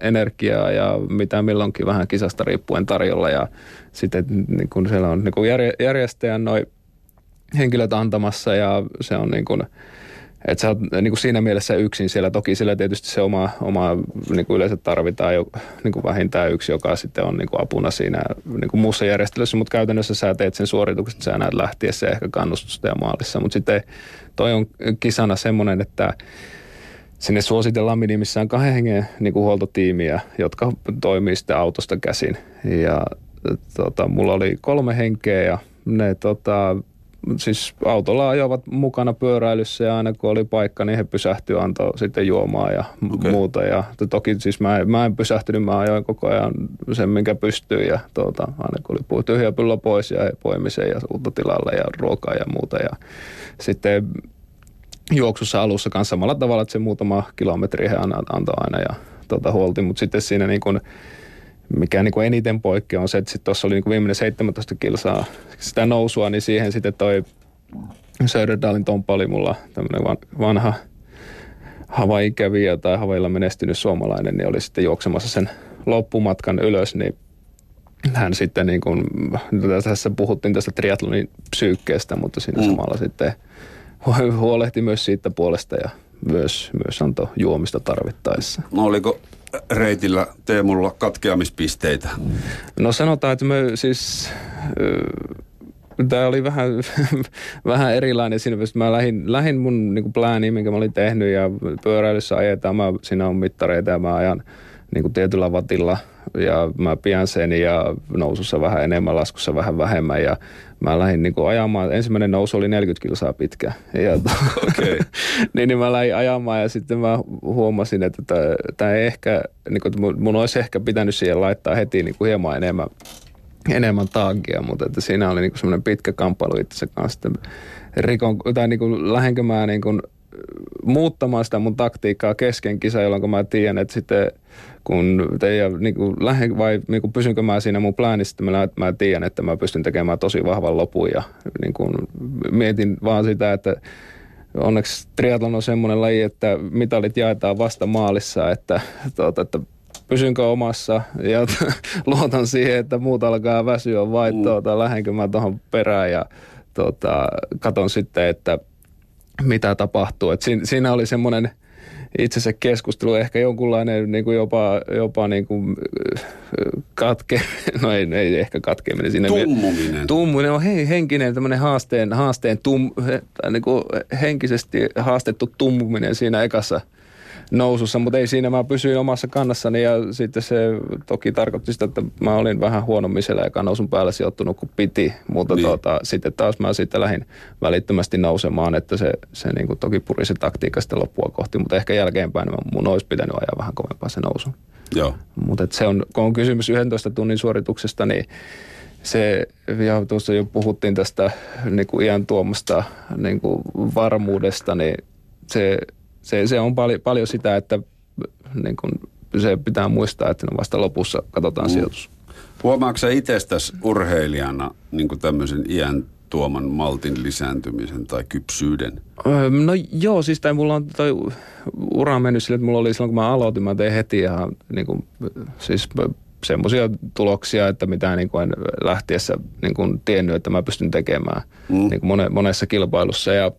energiaa ja mitä milloinkin vähän kisasta riippuen tarjolla ja sitten niin kun siellä on niin järjestäjän noin henkilöt antamassa ja se on niin kuin, että sä oot niin kuin siinä mielessä yksin siellä. Toki sillä tietysti se oma, oma niin kuin yleensä tarvitaan jo niin kuin vähintään yksi, joka sitten on niin kuin apuna siinä niin kuin muussa järjestelyssä, mutta käytännössä sä teet sen suorituksen, sä näet lähtiessä ehkä kannustusta ja maalissa. Mutta sitten toi on kisana semmoinen, että sinne suositellaan minimissään kahden hengen niin kuin huoltotiimiä, jotka toimii sitten autosta käsin. Ja tota, mulla oli kolme henkeä ja ne tota, siis autolla ajoivat mukana pyöräilyssä ja aina kun oli paikka, niin he pysähtyivät, antoi sitten juomaa ja okay. muuta. Ja toki siis mä, mä en pysähtynyt, mä ajoin koko ajan sen, minkä pystyy ja tuota, aina kun oli tyhjä pyllo pois ja poimiseen ja uutta tilalle ja ruokaa ja muuta. Ja sitten juoksussa alussa kanssa samalla tavalla, että se muutama kilometri he antoi aina ja tuota, huolti, mutta sitten siinä niin kuin mikä niin kuin eniten poikkeaa on se, että tuossa oli niin kuin viimeinen 17 kilsaa sitä nousua, niin siihen sitten toi Söderdalin Tompa oli mulla tämmöinen vanha Hawaii-kävijä tai Havailla menestynyt suomalainen, niin oli sitten juoksemassa sen loppumatkan ylös, niin hän sitten niin kuin, tässä puhuttiin tästä triathlonin psyykkeestä, mutta siinä mm. samalla sitten huolehti myös siitä puolesta ja myös, myös antoi juomista tarvittaessa. No oliko reitillä Teemulla katkeamispisteitä? No sanotaan, että me siis... Tämä oli vähän, [laughs] vähän erilainen siinä, että mä lähdin, lähdin mun niin plääniin, minkä mä olin tehnyt ja pyöräilyssä ajetaan, mä, siinä on mittareita ja mä ajan niin kuin tietyllä vatilla ja mä pian sen ja nousussa vähän enemmän, laskussa vähän vähemmän ja mä lähdin niin kuin ajamaan, ensimmäinen nousu oli 40 kilsaa pitkä ja okay. [laughs] niin, niin mä lähdin ajamaan ja sitten mä huomasin, että tämä ehkä, niin kuin, mun, mun olisi ehkä pitänyt siihen laittaa heti niin kuin hieman enemmän enemmän taagia, mutta että siinä oli niinku semmoinen pitkä kamppailu itse kanssa. Rikon, tai niinku, lähdenkö mä niinku muuttamaan sitä mun taktiikkaa kesken kisa, jolloin mä tiedän, että sitten kun teidän, niin kuin, lähden, vai niin kuin, pysynkö mä siinä mun plänistä, mä, mä tiedän, että mä pystyn tekemään tosi vahvan lopun ja niin kuin, mietin vaan sitä, että onneksi triathlon on semmoinen laji, että mitalit jaetaan vasta maalissa, että, tuota, että pysynkö omassa ja [laughs] luotan siihen, että muut alkaa väsyä vai mm. tuota, lähdenkö mä tuohon perään ja tuota, katon sitten, että mitä tapahtuu. Et siinä, siinä oli semmoinen itse se keskustelu, ehkä jonkunlainen niin kuin jopa, jopa niin kuin katke, no ei, ei ehkä katkeaminen siinä. Tummuminen. Tummuminen on hei, henkinen tämmöinen haasteen, haasteen tum, niin kuin henkisesti haastettu tummuminen siinä ekassa – nousussa, mutta ei siinä mä pysyin omassa kannassani ja sitten se toki tarkoitti sitä, että mä olin vähän huonommin siellä ja nousun päällä sijoittunut kuin piti, mutta niin. tuota, sitten taas mä sitten lähdin välittömästi nousemaan, että se, se niin kuin toki puri se taktiikka sitten loppua kohti, mutta ehkä jälkeenpäin mun olisi pitänyt ajaa vähän kovempaa se nousu. Joo. Mutta se on, kun on kysymys 11 tunnin suorituksesta, niin se, ja tuossa jo puhuttiin tästä niin kuin iän tuomasta niin kuin varmuudesta, niin se, se, se on paljon, paljon sitä, että niin kuin, se pitää muistaa, että vasta lopussa katsotaan mm. sijoitus. Huomaatko sä itsestäsi urheilijana niin tämmöisen iän tuoman maltin lisääntymisen tai kypsyyden? No joo, siis tai mulla on toi ura mennyt sille, että mulla oli silloin kun mä aloitin, mä tein heti ihan niin kuin, siis semmoisia tuloksia, että mitä niin kuin en lähtiessä niin kuin tiennyt, että mä pystyn tekemään mm. niin kuin monessa kilpailussa. Ja,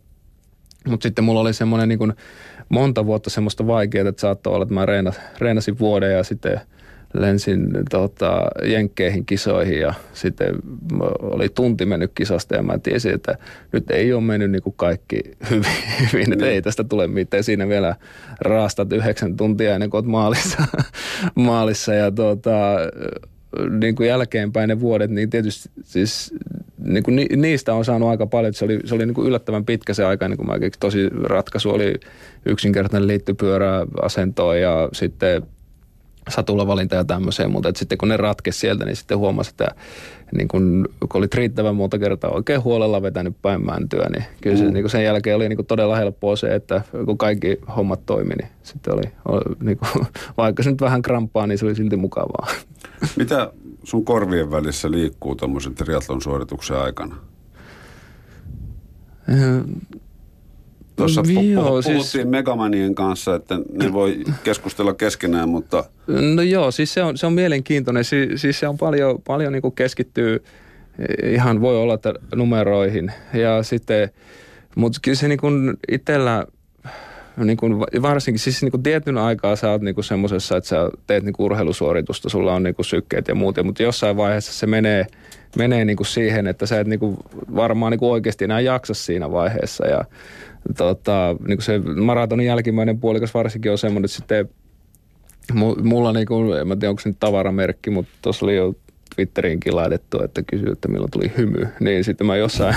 mutta sitten mulla oli semmoinen niin kuin monta vuotta semmoista vaikeaa, että saattoi olla, että mä reenasin vuoden ja sitten – lensin tota, Jenkkeihin kisoihin ja sitten oli tunti mennyt kisasta ja mä tiesin, että nyt ei ole mennyt niin kuin kaikki [laughs] hyvin, hyvin että ei tästä tule mitään. Siinä vielä raastat yhdeksän tuntia ennen kuin olet maalissa, [laughs] maalissa ja tota, niin kuin jälkeenpäin ne vuodet, niin tietysti siis niin kuin niistä on saanut aika paljon. Se oli, se oli niin kuin yllättävän pitkä se aika, niin kuin mä tosi ratkaisu oli yksinkertainen liittypyörä asentoon ja sitten satulavalinta ja tämmöiseen, mutta että sitten kun ne ratkesi sieltä, niin sitten huomasi, että niin kun, kun olit riittävän monta kertaa oikein huolella vetänyt päin mäntyä, niin kyllä se, mm. niin kuin sen jälkeen oli niin kuin todella helppoa se, että kun kaikki hommat toimi, niin sitten oli, oli niin kuin, [laughs] vaikka se nyt vähän kramppaa, niin se oli silti mukavaa. Mitä sun korvien välissä liikkuu tuommoisen triathlon suorituksen aikana? Tuossa pu- joo, puhuttiin siis... Megamanien kanssa, että ne voi keskustella keskenään, mutta... No joo, siis se on, se on mielenkiintoinen. Si- siis se on paljon, paljon niin keskittyy ihan voi olla että numeroihin. Ja sitten, mutta kyllä se niin itsellä, niin kuin varsinkin siis niin kuin tietyn aikaa sä oot niin semmoisessa, että sä teet niin kuin urheilusuoritusta, sulla on niin kuin sykkeet ja muuta, mutta jossain vaiheessa se menee, menee niin kuin siihen, että sä et niin kuin varmaan niin kuin oikeasti enää jaksa siinä vaiheessa ja tota, niin kuin se maratonin jälkimmäinen puolikas varsinkin on semmoinen, että sitten mulla niin kuin, en tiedä onko se nyt tavaramerkki, mutta tuossa oli jo Twitteriinkin laitettu, että kysyy, että milloin tuli hymy. Niin sitten mä jossain,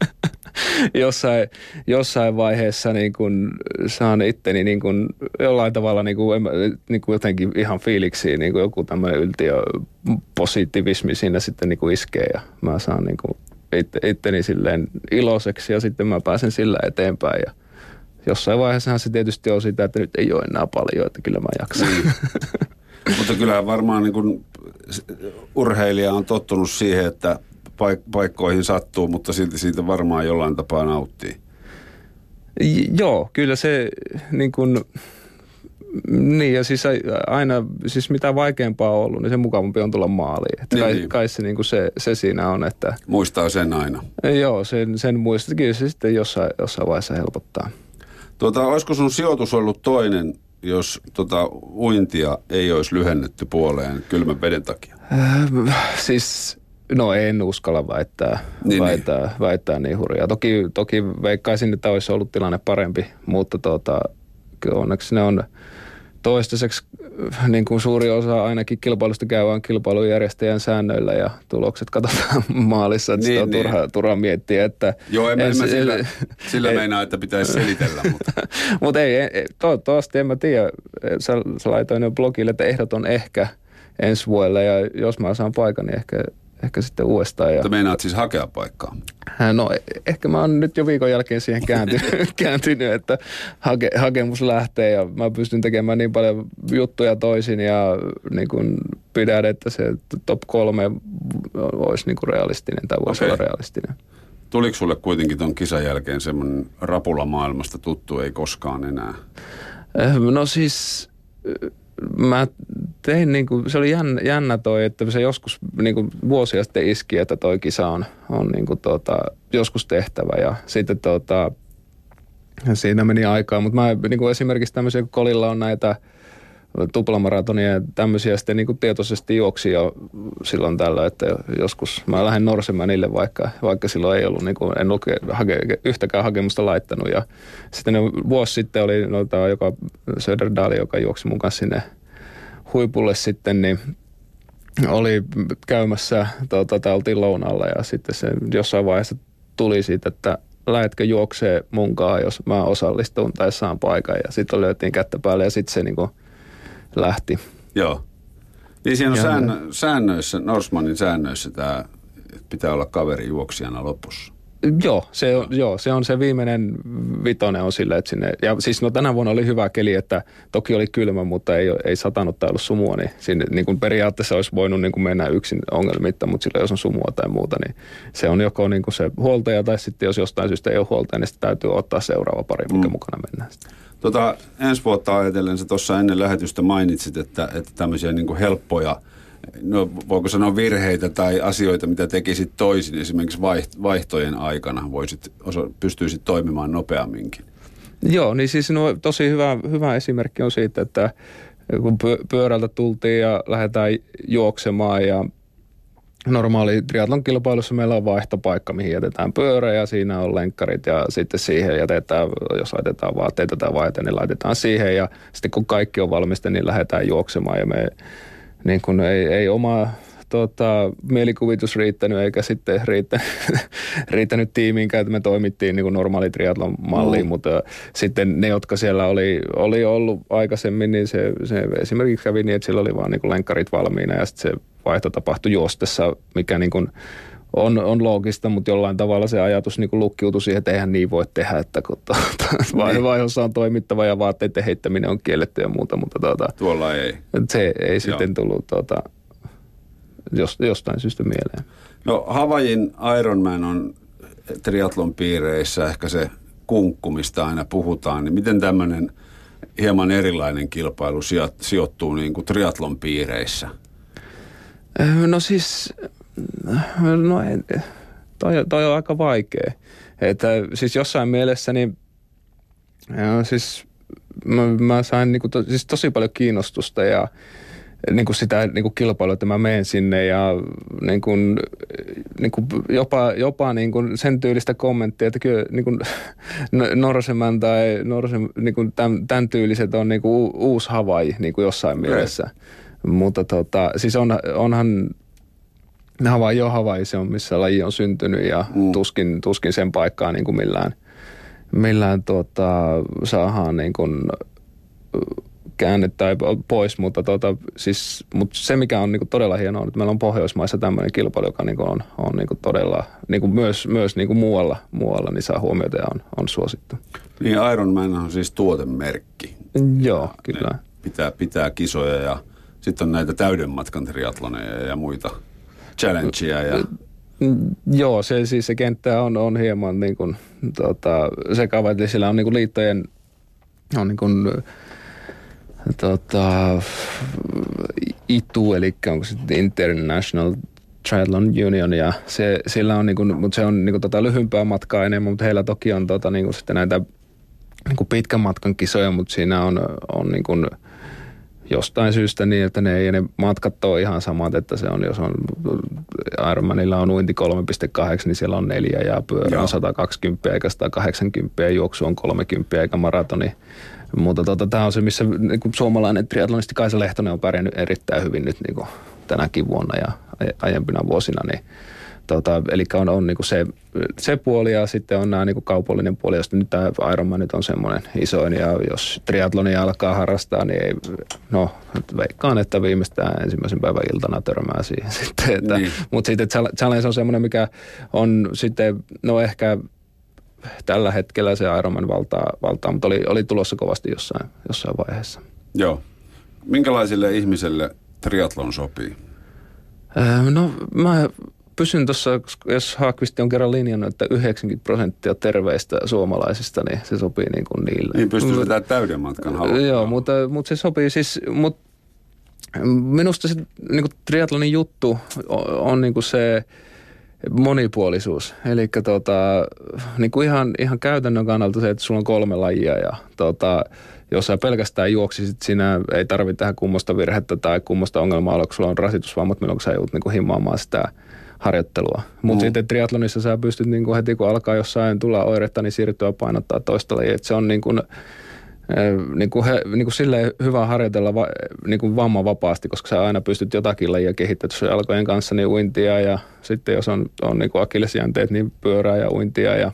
[laughs] [laughs] jossain, jossain vaiheessa niin kuin saan itteni niin kuin jollain tavalla niin kuin, niin kuin jotenkin ihan fiiliksiin, niin kuin joku tämmöinen yltiö positiivismi siinä sitten niin kuin iskee ja mä saan niin kuin itteni silleen iloiseksi ja sitten mä pääsen sillä eteenpäin. Ja jossain vaiheessa se tietysti on sitä, että nyt ei ole enää paljon, että kyllä mä jaksan. Niin. [laughs] Mutta kyllä varmaan niin kuin urheilija on tottunut siihen, että paik- paikkoihin sattuu, mutta silti siitä varmaan jollain tapaa nauttii. J- joo, kyllä se niin kuin, niin, ja siis aina, siis mitä vaikeampaa on ollut, niin se mukavampi on tulla maaliin. Että niin, kai, niin. kai se, niin kuin se, se siinä on, että... Muistaa sen aina. Joo, sen, sen muistaa. Kyllä se sitten jossain, jossain vaiheessa helpottaa. Tuota, olisiko sun sijoitus ollut toinen, jos tota, uintia ei olisi lyhennetty puoleen kylmän veden takia? Äh, siis No en uskalla väittää, niin, väittää, niin. väittää niin hurjaa. Toki, toki veikkaisin, että olisi ollut tilanne parempi, mutta tuota, onneksi ne on toistaiseksi niin kuin suuri osa ainakin kilpailusta käydään kilpailujärjestäjän säännöillä ja tulokset katsotaan [laughs] maalissa, että niin, sitä on niin. turha, turha miettiä. Että Joo, en, en mä sillä, sillä ei, meinaa, että pitäisi selitellä. [laughs] mutta Mut ei, ei, toivottavasti en mä tiedä. Sä, sä laitoin jo blogille, että ehdot on ehkä ensi vuodelle ja jos mä saan paikan, niin ehkä ehkä sitten uudestaan. Ja... meinaat siis hakea paikkaa? No ehkä mä oon nyt jo viikon jälkeen siihen kääntynyt, [laughs] kääntynyt että hake, hakemus lähtee ja mä pystyn tekemään niin paljon juttuja toisin ja niin kun pidän, että se top kolme olisi niin kuin realistinen tai voisi okay. olla realistinen. Tuliko sulle kuitenkin ton kisan jälkeen semmoinen rapula maailmasta tuttu, ei koskaan enää? Eh, no siis mä tein, niin kuin, se oli jännä, jännä toi, että se joskus niin kuin vuosia sitten iski, että toi kisa on, on niin kuin, tuota, joskus tehtävä ja sitten tuota, siinä meni aikaa, mutta mä niin kuin esimerkiksi tämmöisiä, kun Kolilla on näitä tuplamaratonia ja tämmöisiä sitten niin kuin tietoisesti juoksi jo silloin tällä, että joskus mä lähden norsemaan niille, vaikka, vaikka silloin ei ollut, niin kuin, en ollut hake, yhtäkään hakemusta laittanut ja sitten vuosi sitten oli noita, joka Söderdali, joka juoksi mun kanssa sinne huipulle sitten, niin oli käymässä, tuota, oltiin lounalla ja sitten se jossain vaiheessa tuli siitä, että lähetkö juoksee munkaan, jos mä osallistun tai saan paikan. Ja sitten löytiin kättä päälle ja sitten se niinku lähti. Joo. Niin siinä on säännö, säännöissä, Norsmanin säännöissä tämä pitää olla kaveri juoksijana lopussa. Joo se, on, joo, se on se viimeinen vitonen on sille, että sinne, ja siis no tänä vuonna oli hyvä keli, että toki oli kylmä, mutta ei, ei satanut tai ollut sumua, niin, sinne, niin kuin periaatteessa olisi voinut niin kuin mennä yksin ongelmitta, mutta sillä jos on sumua tai muuta, niin se on joko niin kuin se huoltaja tai sitten jos jostain syystä ei ole huoltaja, niin sitten täytyy ottaa seuraava pari, mikä mm. mukana mennään sitten. Tota, ensi vuotta ajatellen, sä tuossa ennen lähetystä mainitsit, että, että tämmöisiä niin kuin helppoja – no voiko sanoa virheitä tai asioita, mitä tekisit toisin esimerkiksi vaihtojen aikana, voisit, pystyisit toimimaan nopeamminkin? Joo, niin siis no, tosi hyvä, hyvä esimerkki on siitä, että kun pyörältä tultiin ja lähdetään juoksemaan ja normaali triatlon kilpailussa meillä on vaihtopaikka, mihin jätetään pyörä ja siinä on lenkkarit ja sitten siihen jätetään, jos laitetaan vaatteita tai vaihtoja, niin laitetaan siihen ja sitten kun kaikki on valmista, niin lähdetään juoksemaan ja me niin kuin ei, ei oma tota, mielikuvitus riittänyt eikä sitten riittänyt, [laughs] riittänyt tiimiinkään, että me toimittiin niin kuin normaali triatlon malliin, mm. mutta sitten ne, jotka siellä oli, oli ollut aikaisemmin, niin se, se esimerkiksi kävi niin, että siellä oli vaan niin kuin lenkkarit valmiina ja sitten se vaihto tapahtui juostessa, mikä niin kuin, on, on loogista, mutta jollain tavalla se ajatus niin lukkiutui siihen, että eihän niin voi tehdä, että kun tuota, niin. vaiheessa on toimittava ja vaatteiden heittäminen on kielletty ja muuta, mutta tuota, tuolla ei. Se ei Joo. sitten tullut tuota, jostain syystä mieleen. No Havajin Ironman on triatlon piireissä ehkä se kunkku, mistä aina puhutaan, niin miten tämmöinen hieman erilainen kilpailu sijoittuu niin kuin triatlon piireissä? No siis No en, toi, toi on aika vaikea. Että siis jossain mielessä niin, ja siis mä, mä sain niinku to, siis tosi paljon kiinnostusta ja niin kuin sitä niin kuin kilpailua, että mä menen sinne ja niin kuin, niin kuin jopa, jopa niin kuin sen tyylistä kommenttia, että kyllä niin kuin [laughs] Norseman tai Norsen, niin kuin tämän, tämän tyyliset on niin kuin uusi Hawaii niin kuin jossain mielessä. Mutta tota, siis on, onhan Havaii jo Havaii, se on missä laji on syntynyt ja mm. tuskin, tuskin sen paikkaa niin kuin millään, millään tuota, saadaan niin kuin käännettä pois, mutta, tuota, siis, mutta se mikä on niin kuin todella hienoa on, että meillä on Pohjoismaissa tämmöinen kilpailu, joka niin kuin on, on niin kuin todella niin kuin myös, myös niin kuin muualla, muualla niin saa huomiota ja on, on suosittu. Niin Ironman on siis tuotemerkki. Joo, kyllä. Ne pitää, pitää kisoja ja sitten on näitä täyden matkan triatloneja ja muita challengea. Ja... Joo, se, siis se kenttä on, on hieman niin kuin, tota, sekava, että sillä on niin kuin liittojen on niin kuin, tota, ITU, eli onko se International Triathlon Union, ja se, sillä on, niin kuin, mutta se on niin kuin, tota, lyhyempää matkaa enemmän, mutta heillä toki on tota, niin kuin, sitten näitä niin kuin pitkän matkan kisoja, mutta siinä on, on niin kuin, jostain syystä niin, että ne ei ne matkat ole ihan samat, että se on, jos on Ironmanilla on uinti 3,8, niin siellä on neljä ja pyörä on 120 eikä 180 ja juoksu on 30 eikä maratoni. Mutta tota, tämä on se, missä niin kuin suomalainen triatlonisti Kaisa Lehtonen on pärjännyt erittäin hyvin nyt niin kuin tänäkin vuonna ja aiempina vuosina, niin Tota, eli on, on niinku se, se puoli ja sitten on nämä niinku kaupallinen puoli, josta nyt tämä Ironman nyt on semmoinen isoin ja jos triatlonia alkaa harrastaa, niin ei, no veikkaan, että viimeistään ensimmäisen päivän iltana törmää siihen [laughs] sitten. Että, niin. Mutta sitten challenge on semmoinen, mikä on sitten, no ehkä tällä hetkellä se Ironman valtaa, valtaa mutta oli, oli tulossa kovasti jossain, jossain vaiheessa. Joo. Minkälaisille ihmiselle triatlon sopii? no mä pysyn tuossa, jos Haakvisti on kerran linjannut, että 90 prosenttia terveistä suomalaisista, niin se sopii niin kuin niille. Niin pystyy sitä täyden matkan haluamaan. Joo, mutta, mutta se sopii siis, mutta minusta se niin kuin triatlonin juttu on, on niin kuin se monipuolisuus. Eli tota, niin kuin ihan, ihan käytännön kannalta se, että sulla on kolme lajia ja tota, jos sä pelkästään juoksisit, sinä ei tarvitse tehdä kummosta virhettä tai kummosta ongelmaa, kun sulla on rasitusvammat, milloin sä joudut niin kuin himmaamaan sitä harjoittelua. Mutta mm. sitten triatlonissa sä pystyt niin kuin heti kun alkaa jossain tulla oiretta, niin siirtyä painottaa toista lajia. Et se on niin kuin, niin kuin he, niin kuin silleen hyvä harjoitella va, niin kuin vapaasti, koska sä aina pystyt jotakin lajia kehittämään sun jalkojen kanssa, niin uintia ja sitten jos on, on niin kuin akillesjänteet, niin pyörää ja uintia ja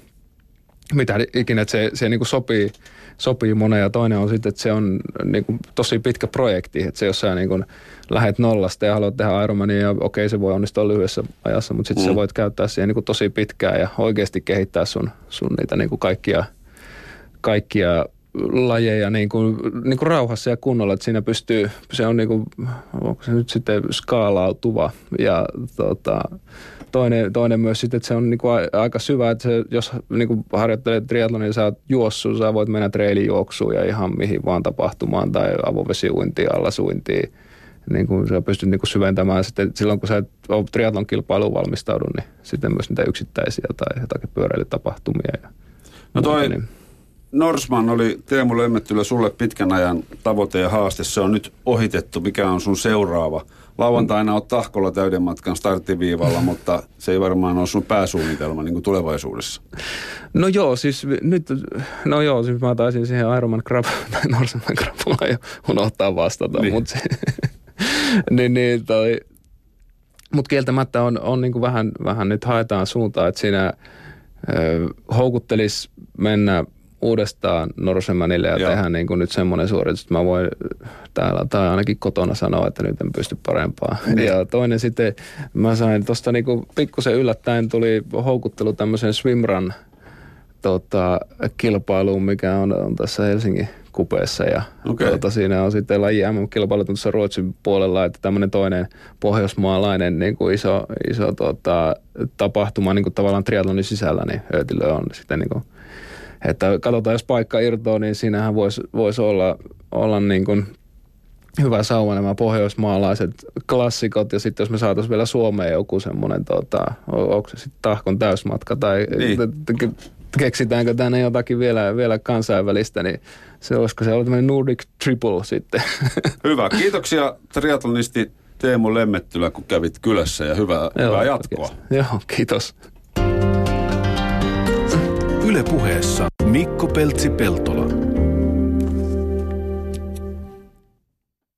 mitä ikinä, että se, se niin kuin sopii, sopii moneen ja toinen on sitten, että se on niin kuin, tosi pitkä projekti, että se jos sä niin kuin, lähet nollasta ja haluat tehdä Ironmania ja okei se voi onnistua lyhyessä ajassa, mutta sitten mm. sä voit käyttää siihen niin kuin, tosi pitkään ja oikeasti kehittää sun, sun niitä niin kuin kaikkia, kaikkia lajeja niin kuin, niin kuin rauhassa ja kunnolla, että siinä pystyy, se on niin kuin, onko se nyt sitten skaalautuva ja tota, toinen, toinen myös sitten, että se on niin kuin aika syvä, että se, jos niin kuin harjoittelet triatlonia, niin sä oot juossut, sä voit mennä treilijuoksuun ja ihan mihin vaan tapahtumaan tai avovesiuintiin, allasuintiin. Niin kuin sä pystyt niin kuin syventämään sitten silloin, kun sä et ole triatlon kilpailuun valmistaudu, niin sitten myös niitä yksittäisiä tai jotakin pyöräilytapahtumia. Ja no toi, niin. Norsman oli Teemu Lemmettylä sulle pitkän ajan tavoite ja haaste. Se on nyt ohitettu. Mikä on sun seuraava? Lauantaina on tahkolla täyden matkan starttiviivalla, mutta se ei varmaan ole sun pääsuunnitelma niin kuin tulevaisuudessa. No joo, siis nyt, no joo, siis mä taisin siihen Ironman Crab tai Norseman Crabula jo unohtaa vastata, niin. mutta [laughs] [laughs] niin, niin toi, mut kieltämättä on, on niin kuin vähän, vähän nyt haetaan suuntaa, että siinä ö, houkuttelisi mennä uudestaan Norsemanille ja Joo. tehdä niin kuin nyt semmoinen suoritus, että mä voin täällä tai ainakin kotona sanoa, että nyt en pysty parempaan. [laughs] Niin. Ja toinen sitten, mä sain tuosta niin kuin pikkusen yllättäen tuli houkuttelu tämmöisen swimrun tota, kilpailuun, mikä on, on tässä Helsingin kupeessa ja okay. tuota, siinä on sitten laji MM-kilpailu tuossa Ruotsin puolella, että tämmöinen toinen pohjoismaalainen niin kuin iso, iso tota, tapahtuma niin kuin tavallaan triatlonin sisällä, niin Öötilö on sitten niin kuin että katsotaan, jos paikka irtoaa, niin siinähän voisi vois olla, olla niin kuin hyvä sauma nämä pohjoismaalaiset klassikot ja sitten jos me saataisiin vielä Suomeen joku semmoinen, tota, onko se sitten tahkon täysmatka tai niin. keksitäänkö tänne jotakin vielä, vielä kansainvälistä, niin se olisiko se olla tämmöinen Nordic Triple sitten. [laughs] Hyvä, kiitoksia triatlonisti Teemu Lemmettylä, kun kävit kylässä ja hyvää, Joo, hyvää jatkoa. Joo, kiitos. Yle puheessa Mikko Peltsi-Peltola.